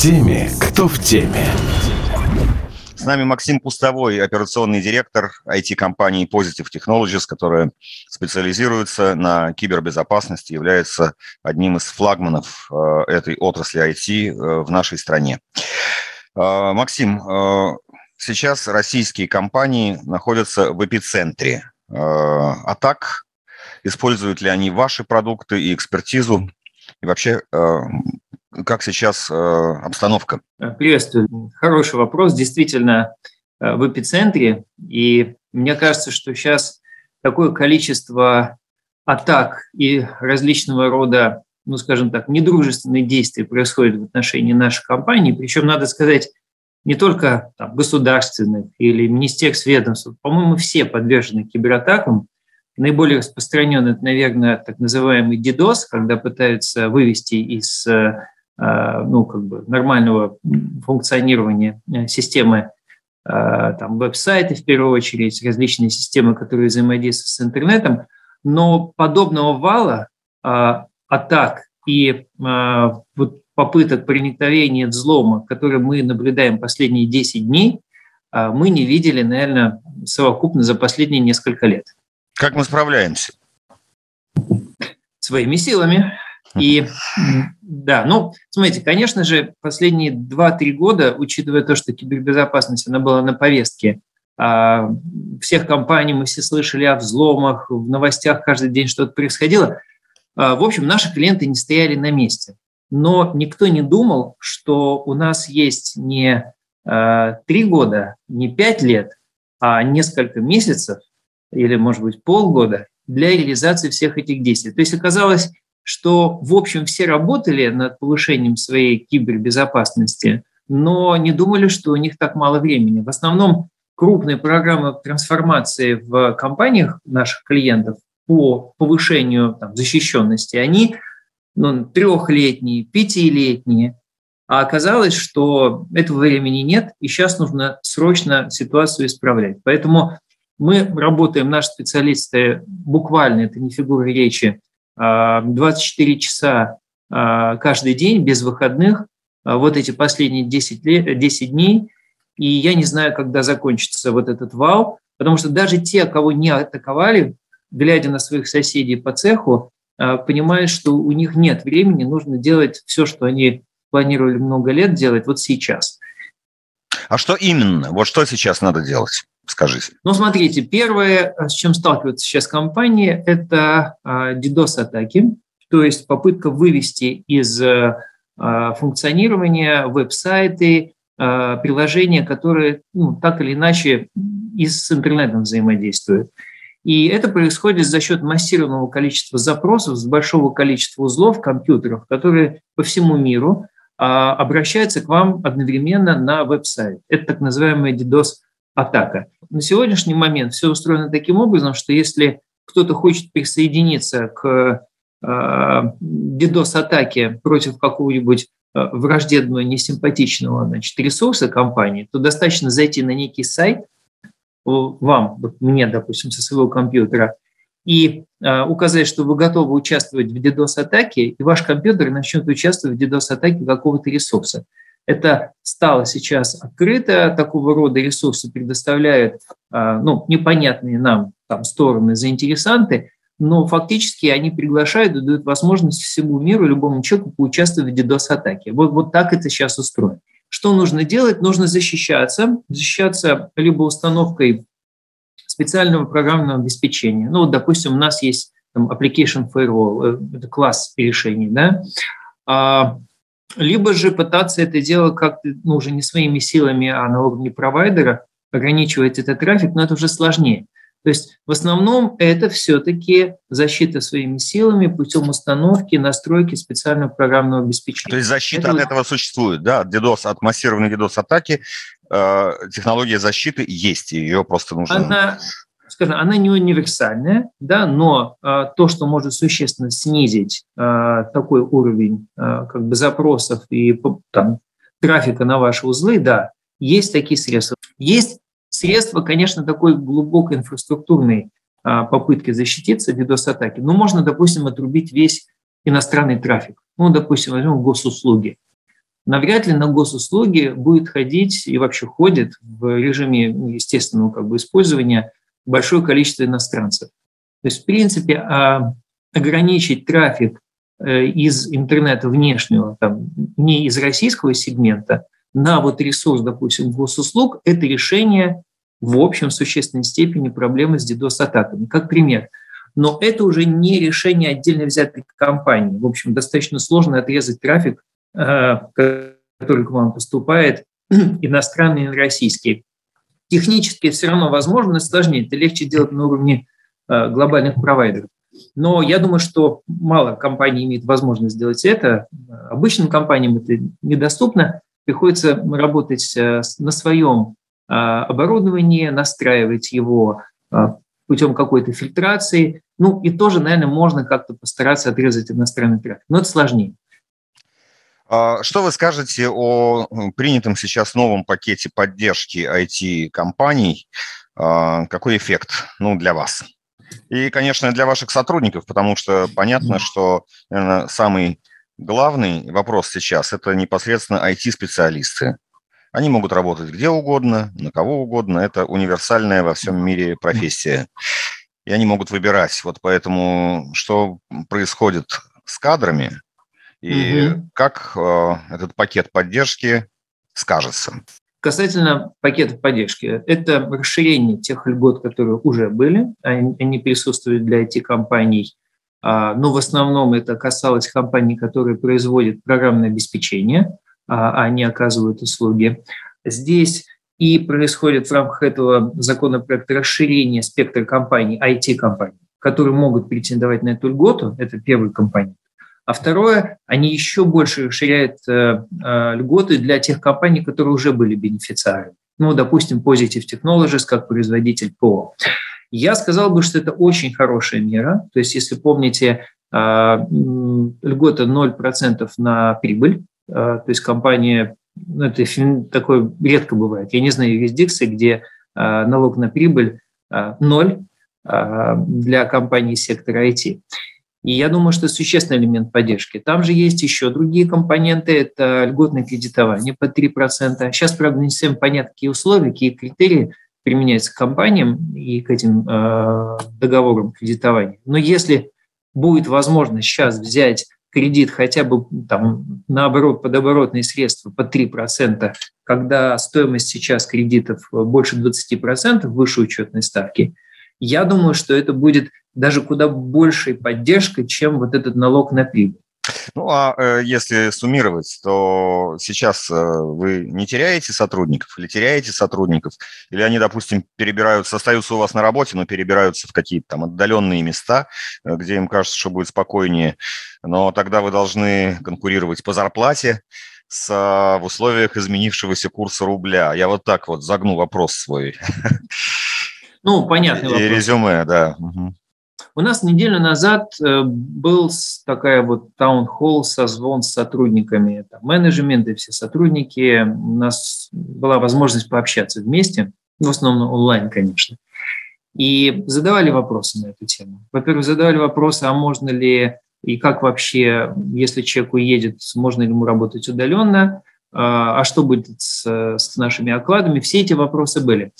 теми, кто в теме. С нами Максим Пустовой, операционный директор IT-компании Positive Technologies, которая специализируется на кибербезопасности, является одним из флагманов э, этой отрасли IT э, в нашей стране. Э, Максим, сейчас российские компании находятся в эпицентре атак. Используют ли они ваши продукты и экспертизу? И вообще, как сейчас э, обстановка? Приветствую. Хороший вопрос. Действительно, э, в эпицентре. И мне кажется, что сейчас такое количество атак и различного рода, ну, скажем так, недружественные действия происходят в отношении нашей компании. Причем, надо сказать, не только там, государственных или министерств, ведомств. По-моему, все подвержены кибератакам. Наиболее распространенный, это, наверное, так называемый DDoS, когда пытаются вывести из Э, ну, как бы нормального функционирования э, системы э, там, веб-сайты, в первую очередь, различные системы, которые взаимодействуют с интернетом, но подобного вала атак и вот попыток проникновения взлома, которые мы наблюдаем последние 10 дней, мы не видели, наверное, совокупно за последние несколько лет. Как мы справляемся? Своими силами. И да, ну, смотрите, конечно же, последние 2-3 года, учитывая то, что кибербезопасность, она была на повестке а, всех компаний, мы все слышали о взломах, в новостях каждый день что-то происходило. А, в общем, наши клиенты не стояли на месте. Но никто не думал, что у нас есть не а, три года, не пять лет, а несколько месяцев или, может быть, полгода для реализации всех этих действий. То есть оказалось, что, в общем, все работали над повышением своей кибербезопасности, но не думали, что у них так мало времени. В основном крупные программы трансформации в компаниях наших клиентов по повышению там, защищенности, они ну, трехлетние, пятилетние, а оказалось, что этого времени нет, и сейчас нужно срочно ситуацию исправлять. Поэтому мы работаем, наши специалисты, буквально, это не фигура речи, 24 часа а, каждый день, без выходных, а, вот эти последние 10, лет, 10 дней. И я не знаю, когда закончится вот этот вал, потому что даже те, кого не атаковали, глядя на своих соседей по цеху, а, понимают, что у них нет времени, нужно делать все, что они планировали много лет делать вот сейчас. А что именно? Вот что сейчас надо делать? Скажите. Ну, смотрите, первое, с чем сталкиваются сейчас компании, это DDoS-атаки, то есть попытка вывести из а, функционирования веб-сайты, а, приложения, которые ну, так или иначе и с интернетом взаимодействуют. И это происходит за счет массированного количества запросов с большого количества узлов компьютеров, которые по всему миру а, обращаются к вам одновременно на веб-сайт. Это так называемая DDoS-атака. На сегодняшний момент все устроено таким образом, что если кто-то хочет присоединиться к а, DDoS-атаке против какого-нибудь а, враждебного, несимпатичного значит, ресурса компании, то достаточно зайти на некий сайт, вам, мне, допустим, со своего компьютера, и э, указать, что вы готовы участвовать в DDoS-атаке, и ваш компьютер начнет участвовать в DDoS-атаке какого-то ресурса. Это стало сейчас открыто, такого рода ресурсы предоставляют э, ну, непонятные нам там, стороны, заинтересанты, но фактически они приглашают и дают возможность всему миру, любому человеку поучаствовать в DDoS-атаке. Вот, вот так это сейчас устроено. Что нужно делать? Нужно защищаться. Защищаться либо установкой специального программного обеспечения. Ну, вот, допустим, у нас есть там, application firewall, э, это класс решений, да, а, либо же пытаться это делать как-то, ну, уже не своими силами, а на уровне провайдера, ограничивать этот трафик, но это уже сложнее. То есть в основном это все-таки защита своими силами путем установки, настройки специального программного обеспечения. То есть защита это от вот... этого существует, да, от DDoS, от массированной DDoS-атаки э, технология защиты есть, ее просто нужно... Она, скажем, она не универсальная, да, но э, то, что может существенно снизить э, такой уровень э, как бы запросов и там, трафика на ваши узлы, да, есть такие средства. Есть средства, конечно, такой глубокой инфраструктурной попытки защититься DDoS-атаки. Но можно, допустим, отрубить весь иностранный трафик. Ну, допустим, возьмем госуслуги. навряд ли на госуслуги будет ходить и вообще ходит в режиме естественного как бы, использования большое количество иностранцев. То есть, в принципе, а, ограничить трафик э, из интернета внешнего, там, не из российского сегмента, на вот ресурс, допустим, госуслуг, это решение в общем в существенной степени проблемы с DDoS-атаками. Как пример. Но это уже не решение отдельно взятой компании. В общем, достаточно сложно отрезать трафик, э, который к вам поступает, иностранный и российский. Технически все равно возможно, но сложнее. Это легче делать на уровне э, глобальных провайдеров. Но я думаю, что мало компаний имеет возможность сделать это. Обычным компаниям это недоступно. Приходится работать э, на своем э, оборудовании, настраивать его путем какой-то фильтрации. Ну и тоже, наверное, можно как-то постараться отрезать иностранный трафик. Но это сложнее. А, что вы скажете о принятом сейчас новом пакете поддержки IT-компаний? А, какой эффект ну, для вас? И, конечно, для ваших сотрудников, потому что понятно, что наверное, самый главный вопрос сейчас – это непосредственно IT-специалисты. Они могут работать где угодно, на кого угодно. Это универсальная во всем мире профессия. И они могут выбирать. Вот поэтому что происходит с кадрами, и угу. как э, этот пакет поддержки скажется? Касательно пакетов поддержки, это расширение тех льгот, которые уже были, они, они присутствуют для IT-компаний, а, но в основном это касалось компаний, которые производят программное обеспечение, а, а они оказывают услуги. Здесь и происходит в рамках этого законопроекта расширение спектра компаний, IT-компаний, которые могут претендовать на эту льготу, это первый компонент. А второе, они еще больше расширяют э, э, льготы для тех компаний, которые уже были бенефициарами. Ну, допустим, Positive Technologies как производитель ПО. Я сказал бы, что это очень хорошая мера. То есть, если помните, э, льгота 0% на прибыль, то есть компания, ну, это такое редко бывает. Я не знаю юрисдикции, где налог на прибыль ноль для компаний сектора IT. И я думаю, что существенный элемент поддержки. Там же есть еще другие компоненты. Это льготное кредитование по 3%. Сейчас, правда, не совсем понятно, какие условия, какие критерии применяются к компаниям и к этим э, договорам кредитования. Но если будет возможность сейчас взять кредит хотя бы там, наоборот, под оборотные средства по 3%, когда стоимость сейчас кредитов больше 20% выше учетной ставки, я думаю, что это будет даже куда большей поддержкой, чем вот этот налог на прибыль. Ну, а э, если суммировать, то сейчас э, вы не теряете сотрудников или теряете сотрудников, или они, допустим, перебираются, остаются у вас на работе, но перебираются в какие-то там отдаленные места, э, где им кажется, что будет спокойнее, но тогда вы должны конкурировать по зарплате, с, в условиях изменившегося курса рубля. Я вот так вот загну вопрос свой. Ну, понятно. И резюме, да. Угу. У нас неделю назад э, был такая вот таун-холл, созвон с сотрудниками там, менеджмента, все сотрудники. У нас была возможность пообщаться вместе, в основном онлайн, конечно. И задавали вопросы на эту тему. Во-первых, задавали вопросы, а можно ли и как вообще, если человек уедет, можно ли ему работать удаленно, а, а что будет с, с нашими окладами. Все эти вопросы были.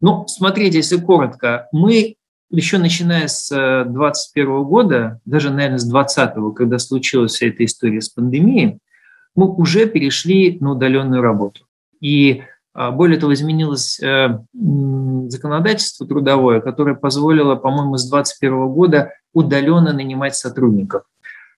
Ну, смотрите, если коротко, мы еще начиная с 2021 э, года, даже, наверное, с 2020, когда случилась вся эта история с пандемией, мы уже перешли на удаленную работу. И а, более того, изменилось э, законодательство трудовое, которое позволило, по-моему, с 2021 года удаленно нанимать сотрудников.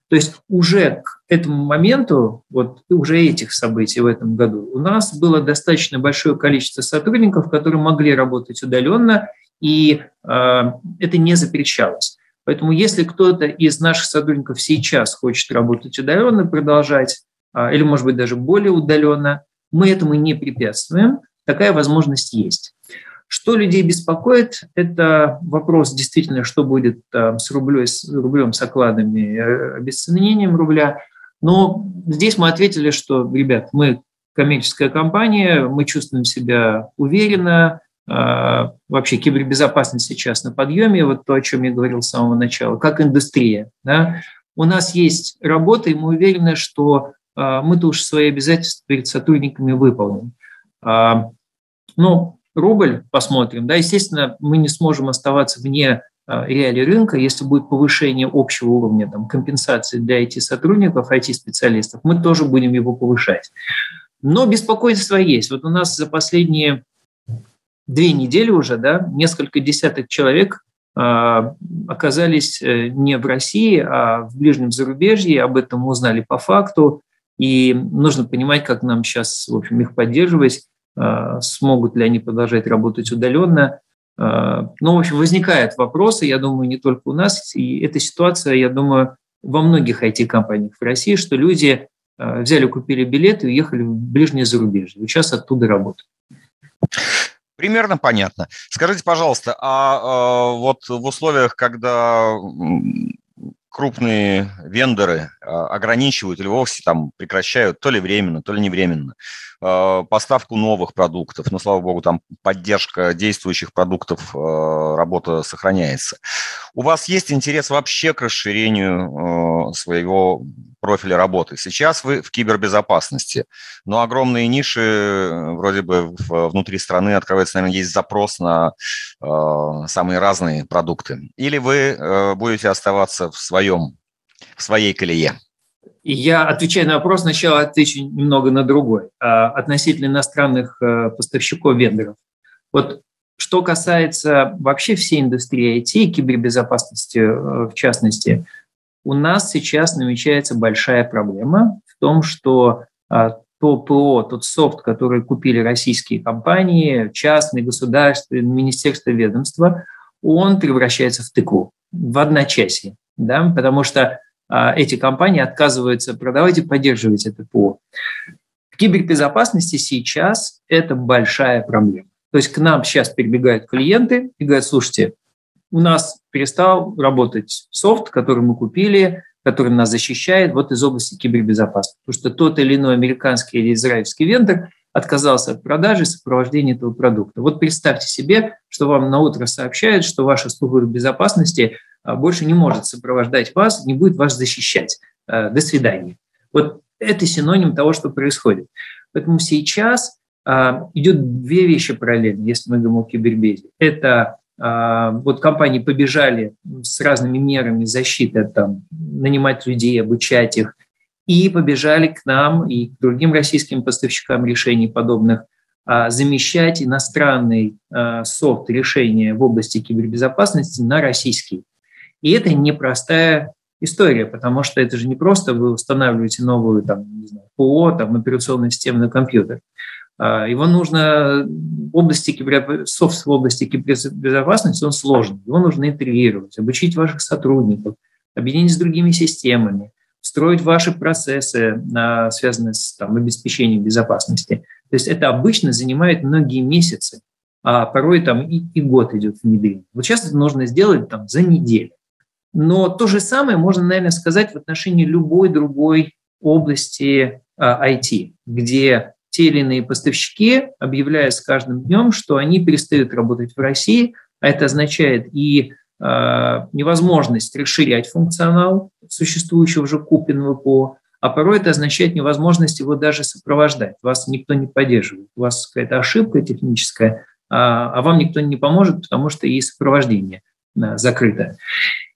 То есть уже к этому моменту, вот уже этих событий в этом году, у нас было достаточно большое количество сотрудников, которые могли работать удаленно, и э, это не запрещалось. Поэтому если кто-то из наших сотрудников сейчас хочет работать удаленно, продолжать, э, или, может быть, даже более удаленно, мы этому не препятствуем, такая возможность есть. Что людей беспокоит, это вопрос действительно, что будет с, рублем, с рублем, с окладами, э, обесценением рубля. Но здесь мы ответили, что, ребят, мы коммерческая компания, мы чувствуем себя уверенно, а, вообще кибербезопасность сейчас на подъеме, вот то, о чем я говорил с самого начала, как индустрия. Да? У нас есть работа, и мы уверены, что мы-то уж свои обязательства перед сотрудниками выполним. Ну, рубль посмотрим. Да, естественно, мы не сможем оставаться вне реалий рынка, если будет повышение общего уровня там, компенсации для IT-сотрудников, IT-специалистов, мы тоже будем его повышать. Но беспокойство есть. Вот у нас за последние две недели уже, да, несколько десяток человек а, оказались э, не в России, а в ближнем зарубежье, об этом узнали по факту, и нужно понимать, как нам сейчас, в общем, их поддерживать, а, смогут ли они продолжать работать удаленно. А, ну, в общем, возникают вопросы, я думаю, не только у нас, и эта ситуация, я думаю, во многих IT-компаниях в России, что люди взяли, купили билеты и уехали в ближнее зарубежье, сейчас оттуда работают. Примерно понятно. Скажите, пожалуйста, а вот в условиях, когда крупные вендоры а, ограничивают или вовсе там прекращают то ли временно, то ли не временно а, поставку новых продуктов. Но, слава богу, там поддержка действующих продуктов, а, работа сохраняется. У вас есть интерес вообще к расширению своего профиля работы? Сейчас вы в кибербезопасности, но огромные ниши вроде бы внутри страны открывается, наверное, есть запрос на самые разные продукты. Или вы будете оставаться в своем в своей колее? Я, отвечаю на вопрос, сначала отвечу немного на другой, а, относительно иностранных э, поставщиков вендоров. Вот что касается вообще всей индустрии IT кибербезопасности э, в частности, у нас сейчас намечается большая проблема в том, что а, то ПО, тот софт, который купили российские компании, частные, государственные, министерства, ведомства, он превращается в тыкву, в одночасье да, потому что а, эти компании отказываются продавать и поддерживать это ПО. В кибербезопасности сейчас это большая проблема. То есть к нам сейчас прибегают клиенты и говорят, слушайте, у нас перестал работать софт, который мы купили, который нас защищает вот из области кибербезопасности. Потому что тот или иной американский или израильский вендор отказался от продажи сопровождения этого продукта. Вот представьте себе, что вам на утро сообщают, что ваша служба безопасности а, больше не может сопровождать вас, не будет вас защищать. А, до свидания. Вот это синоним того, что происходит. Поэтому сейчас а, идет две вещи параллельно, если мы говорим о кибербезе. Это вот компании побежали с разными мерами защиты, там, нанимать людей, обучать их, и побежали к нам и к другим российским поставщикам решений подобных замещать иностранный софт решения в области кибербезопасности на российский. И это непростая история, потому что это же не просто вы устанавливаете новую там, не знаю, ПО, там, операционную систему на компьютер. А, его нужно в области кибер... софт в области кибербезопасности, он сложный. Его нужно интегрировать, обучить ваших сотрудников, объединить с другими системами, строить ваши процессы, связанные с там, обеспечением безопасности. То есть это обычно занимает многие месяцы, а порой там и, и год идет внедрение. Вот сейчас это нужно сделать там за неделю. Но то же самое можно, наверное, сказать в отношении любой другой области IT, а, где те или иные поставщики объявляют с каждым днем, что они перестают работать в России, а это означает и а, невозможность расширять функционал существующего уже купленного ПО, а порой это означает невозможность его даже сопровождать. Вас никто не поддерживает. У вас какая-то ошибка техническая, а, а вам никто не поможет, потому что и сопровождение закрыто.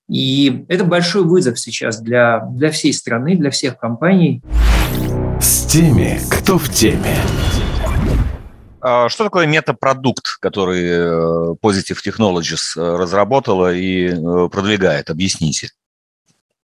И это большой вызов сейчас для, для всей страны, для всех компаний. С теми, кто в теме. А что такое метапродукт, который э, Positive Technologies э, разработала и э, продвигает? Объясните.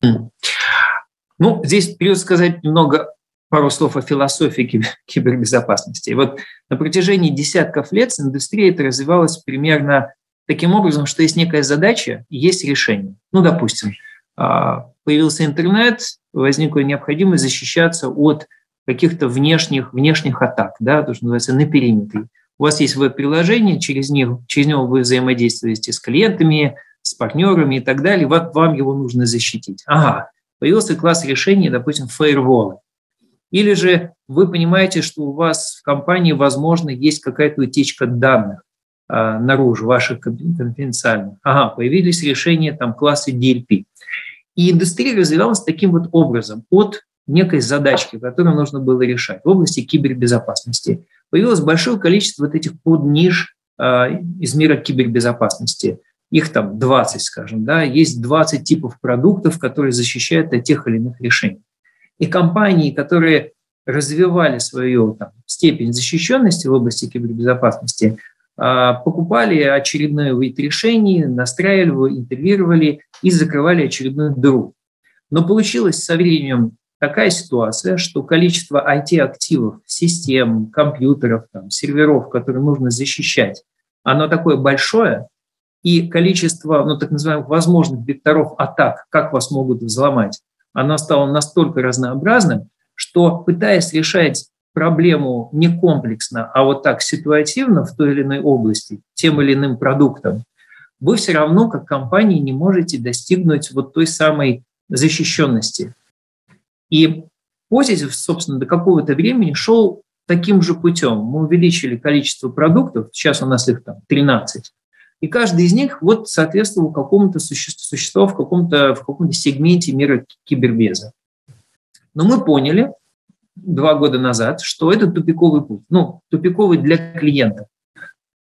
Ну, здесь придется сказать немного пару слов о философии кибербезопасности. Вот на протяжении десятков лет индустрия это развивалась примерно таким образом, что есть некая задача, есть решение. Ну, допустим, а, появился интернет, возникла необходимость защищаться от каких-то внешних, внешних атак, да, то, что называется, на периметре. У вас есть веб-приложение, через, них, через него вы взаимодействуете с клиентами, с партнерами и так далее, вот вам его нужно защитить. Ага, появился класс решений, допустим, фаервола. Или же вы понимаете, что у вас в компании, возможно, есть какая-то утечка данных. А, наружу, ваших конфиденциальных. Ага, появились решения там класса DLP. И индустрия развивалась таким вот образом, от некой задачки, которую нужно было решать в области кибербезопасности. Появилось большое количество вот этих подниж э, из мира кибербезопасности. Их там 20, скажем, да, есть 20 типов продуктов, которые защищают от тех или иных решений. И компании, которые развивали свою там, степень защищенности в области кибербезопасности, покупали очередной вид решений, настраивали, интегрировали и закрывали очередную дыру. Но получилась со временем такая ситуация, что количество IT-активов, систем, компьютеров, там, серверов, которые нужно защищать, оно такое большое, и количество, ну, так называемых возможных векторов атак, как вас могут взломать, оно стало настолько разнообразным, что пытаясь решать проблему не комплексно, а вот так ситуативно в той или иной области, тем или иным продуктом, вы все равно как компания не можете достигнуть вот той самой защищенности. И Позитив, собственно, до какого-то времени шел таким же путем. Мы увеличили количество продуктов, сейчас у нас их там 13, и каждый из них вот соответствовал какому-то существу, существу в каком-то в каком сегменте мира кибербеза. Но мы поняли два года назад, что это тупиковый путь. Ну, тупиковый для клиента.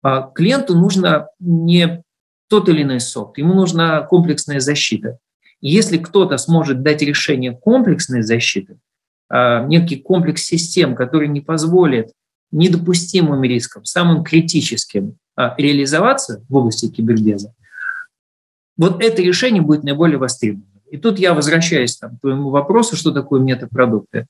А клиенту нужно не тот или иной софт, ему нужна комплексная защита. И если кто-то сможет дать решение комплексной защиты, а, некий комплекс систем, который не позволит недопустимым рискам, самым критическим а, реализоваться в области кибербеза, вот это решение будет наиболее востребовано. И тут я возвращаюсь там, к твоему вопросу, что такое метапродукты.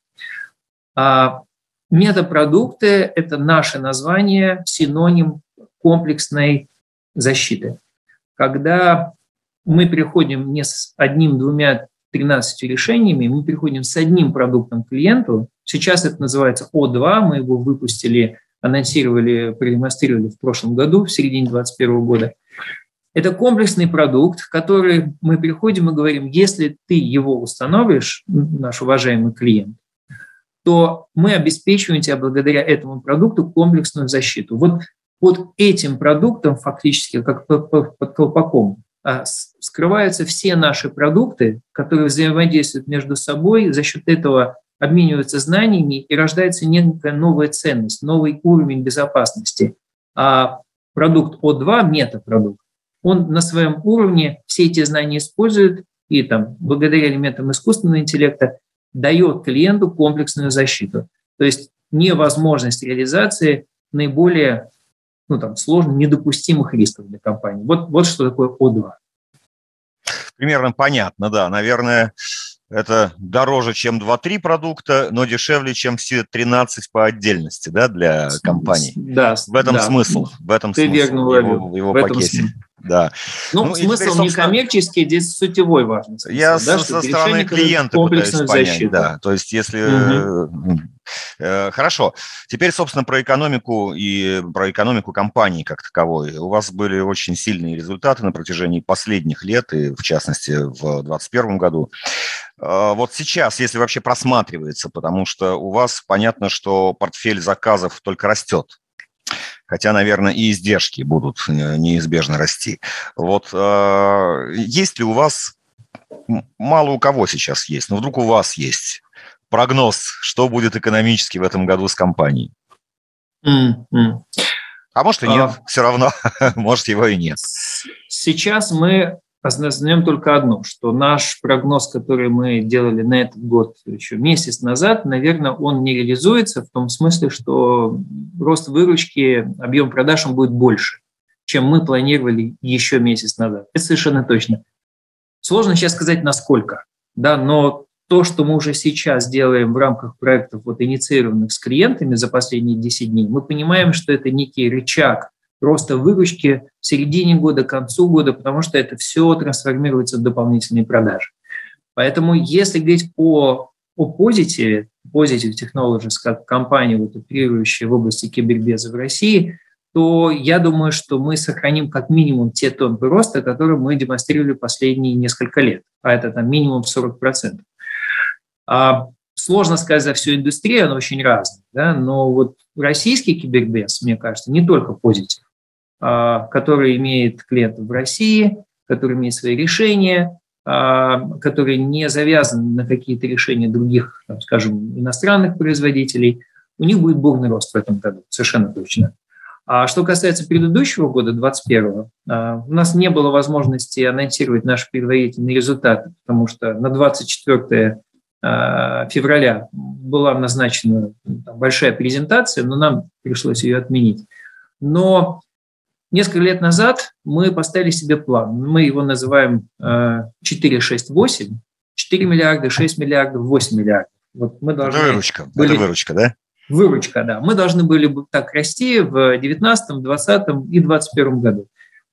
А метапродукты – это наше название, синоним комплексной защиты. Когда мы переходим не с одним, двумя, 13 решениями, мы переходим с одним продуктом к клиенту. Сейчас это называется О2, мы его выпустили анонсировали, продемонстрировали в прошлом году, в середине 2021 года. Это комплексный продукт, который мы приходим и говорим, если ты его установишь, наш уважаемый клиент, то мы обеспечиваем тебя благодаря этому продукту комплексную защиту. Вот под этим продуктом фактически, как под колпаком, а, скрываются все наши продукты, которые взаимодействуют между собой, за счет этого обмениваются знаниями и рождается некая новая ценность, новый уровень безопасности. А продукт О2, метапродукт, он на своем уровне все эти знания использует и там, благодаря элементам искусственного интеллекта дает клиенту комплексную защиту. То есть невозможность реализации наиболее ну, там, сложных, недопустимых рисков для компании. Вот, вот что такое О2. Примерно понятно, да. Наверное, это дороже, чем 2-3 продукта, но дешевле, чем все 13 по отдельности да, для компаний. Да, в этом да. смысл. В этом Ты смысл верно его, в его в пакете. Смысл. Да. Ну, ну смысл теперь, не коммерческий, здесь сутевой важный. Смысл, я да, со стороны клиента пытаюсь понять. Защиту. Да, то есть если... Угу. Хорошо. Теперь, собственно, про экономику и про экономику компании как таковой. У вас были очень сильные результаты на протяжении последних лет, и в частности в 2021 году. Э, вот сейчас, если вообще просматривается, потому что у вас понятно, что портфель заказов только растет хотя, наверное, и издержки будут неизбежно расти. Вот э, есть ли у вас, мало у кого сейчас есть, но вдруг у вас есть прогноз, что будет экономически в этом году с компанией? Mm-hmm. А может и нет, а, все равно, может его и нет. Сейчас мы осознаем только одно, что наш прогноз, который мы делали на этот год еще месяц назад, наверное, он не реализуется в том смысле, что рост выручки, объем продаж он будет больше, чем мы планировали еще месяц назад. Это совершенно точно. Сложно сейчас сказать, насколько, да, но то, что мы уже сейчас делаем в рамках проектов, вот, инициированных с клиентами за последние 10 дней, мы понимаем, что это некий рычаг роста выручки в середине года, к концу года, потому что это все трансформируется в дополнительные продажи. Поэтому если говорить о, о Positive, Positive Technologies как компания, вот, оперирующая в области кибербеза в России, то я думаю, что мы сохраним как минимум те темпы роста, которые мы демонстрировали последние несколько лет, а это там минимум 40%. А сложно сказать за всю индустрию, она очень разная, да, но вот российский кибербез, мне кажется, не только позитив. А, который имеет клиентов в России, который имеет свои решения, которые не завязаны на какие-то решения других, там, скажем, иностранных производителей, у них будет бурный рост в этом году, совершенно точно. А что касается предыдущего года, 2021, а, у нас не было возможности анонсировать наши предварительные результаты, потому что на 24 а, февраля была назначена большая презентация, но нам пришлось ее отменить. Но несколько лет назад мы поставили себе план. Мы его называем 468, 4 миллиарда, 6 миллиардов, 8 миллиардов. Вот мы должны это выручка, были... это выручка, да? Выручка, да. Мы должны были бы так расти в 2019, 2020 и 2021 году.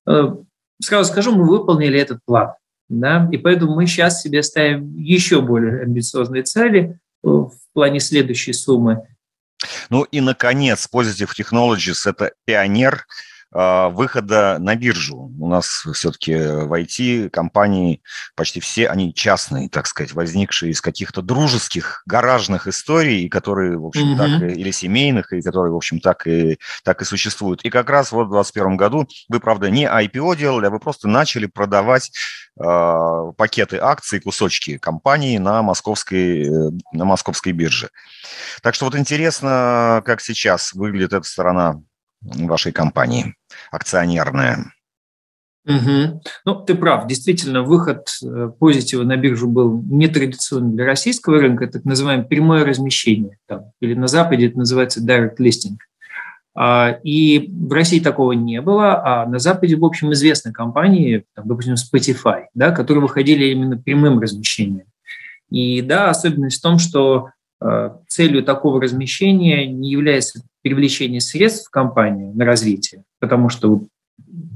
Э, сразу скажу, мы выполнили этот план. Да? И поэтому мы сейчас себе ставим еще более амбициозные цели э, в плане следующей суммы. Ну и, наконец, Positive Technologies – это пионер – выхода на биржу. У нас все-таки в IT компании почти все, они частные, так сказать, возникшие из каких-то дружеских гаражных историй, которые, в общем, mm-hmm. так или семейных, и которые, в общем, так и, так и существуют. И как раз вот в 2021 году вы, правда, не IPO делали, а вы просто начали продавать э, пакеты акций, кусочки компании на московской, э, на московской бирже. Так что вот интересно, как сейчас выглядит эта сторона вашей компании, акционерная. Угу. Ну, ты прав. Действительно, выход э, позитива на биржу был нетрадиционный для российского рынка, так называемое прямое размещение. Там, или на Западе это называется direct listing. А, и в России такого не было, а на Западе, в общем, известны компании, там, допустим, Spotify, да, которые выходили именно прямым размещением. И да, особенность в том, что целью такого размещения не является привлечение средств в компанию на развитие, потому что у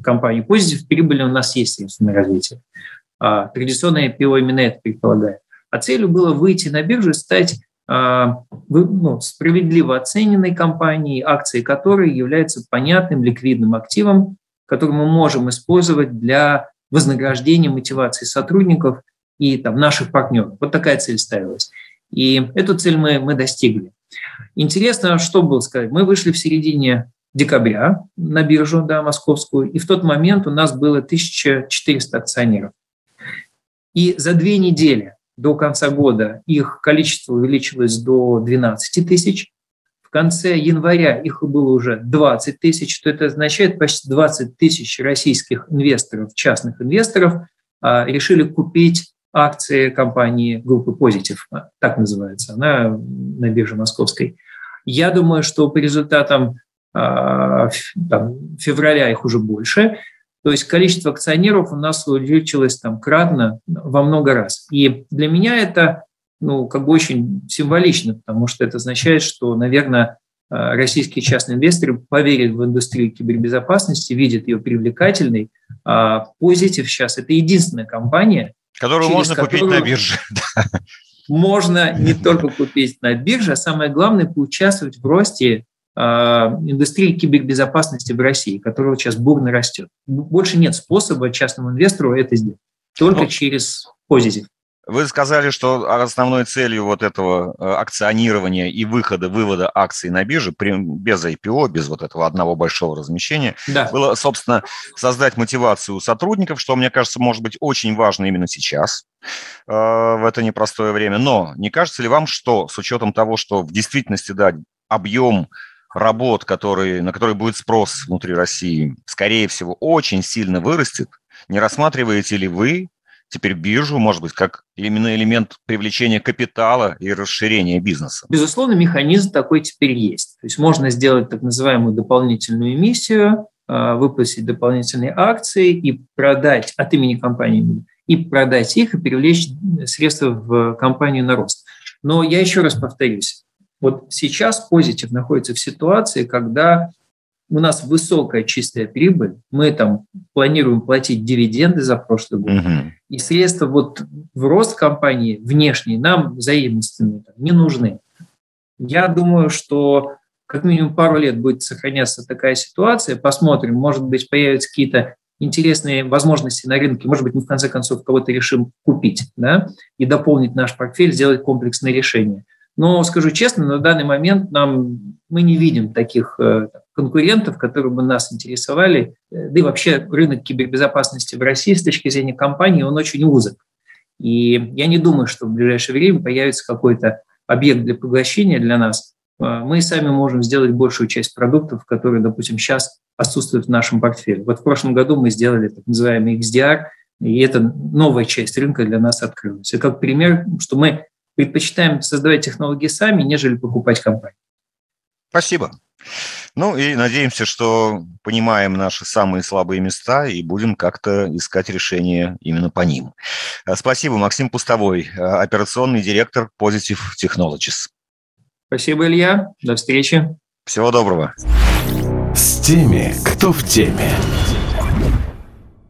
компании Positive прибыли у нас есть средства на развитие. А традиционное IPO именно это предполагает. А целью было выйти на биржу и стать а, ну, справедливо оцененной компанией, акции которой являются понятным ликвидным активом, который мы можем использовать для вознаграждения, мотивации сотрудников и там, наших партнеров. Вот такая цель ставилась. И эту цель мы, мы достигли. Интересно, что было сказать. Мы вышли в середине декабря на биржу да, московскую, и в тот момент у нас было 1400 акционеров. И за две недели до конца года их количество увеличилось до 12 тысяч. В конце января их было уже 20 тысяч, что это означает почти 20 тысяч российских инвесторов, частных инвесторов, а, решили купить акции компании группы Позитив, так называется, она на бирже московской. Я думаю, что по результатам а, там, февраля их уже больше. То есть количество акционеров у нас увеличилось там кратно во много раз. И для меня это ну, как бы очень символично, потому что это означает, что, наверное, а, российские частные инвесторы поверят в индустрию кибербезопасности, видят ее привлекательной. А Позитив сейчас – это единственная компания, Которую можно купить на бирже. Можно не только купить на бирже, а самое главное – поучаствовать в росте а, индустрии кибербезопасности в России, которая сейчас бурно растет. Больше нет способа частному инвестору это сделать, только ну, через позитив. Вы сказали, что основной целью вот этого э, акционирования и выхода, вывода акций на бирже без IPO, без вот этого одного большого размещения, да. было, собственно, создать мотивацию у сотрудников, что, мне кажется, может быть очень важно именно сейчас, э, в это непростое время. Но не кажется ли вам, что с учетом того, что в действительности, да, объем работ, который, на который будет спрос внутри России, скорее всего, очень сильно вырастет, не рассматриваете ли вы теперь биржу, может быть, как именно элемент привлечения капитала и расширения бизнеса? Безусловно, механизм такой теперь есть. То есть можно сделать так называемую дополнительную эмиссию, а, выпустить дополнительные акции и продать от имени компании, и продать их, и привлечь средства в компанию на рост. Но я еще раз повторюсь, вот сейчас позитив находится в ситуации, когда у нас высокая чистая прибыль, мы там планируем платить дивиденды за прошлый год, угу. и средства вот в рост компании внешней нам взаимностями не нужны. Я думаю, что как минимум пару лет будет сохраняться такая ситуация, посмотрим, может быть, появятся какие-то интересные возможности на рынке, может быть, мы в конце концов кого-то решим купить да, и дополнить наш портфель, сделать комплексное решение. Но скажу честно, на данный момент нам, мы не видим таких э, конкурентов, которые бы нас интересовали. Э, да и вообще рынок кибербезопасности в России с точки зрения компании, он очень узок. И я не думаю, что в ближайшее время появится какой-то объект для поглощения для нас. А, мы сами можем сделать большую часть продуктов, которые, допустим, сейчас отсутствуют в нашем портфеле. Вот в прошлом году мы сделали так называемый XDR, и это новая часть рынка для нас открылась. И как пример, что мы предпочитаем создавать технологии сами, нежели покупать компании. Спасибо. Ну и надеемся, что понимаем наши самые слабые места и будем как-то искать решение именно по ним. Э, спасибо, Максим Пустовой, э, операционный директор Positive Technologies. Спасибо, Илья. До встречи. Всего доброго. С теми, кто в теме.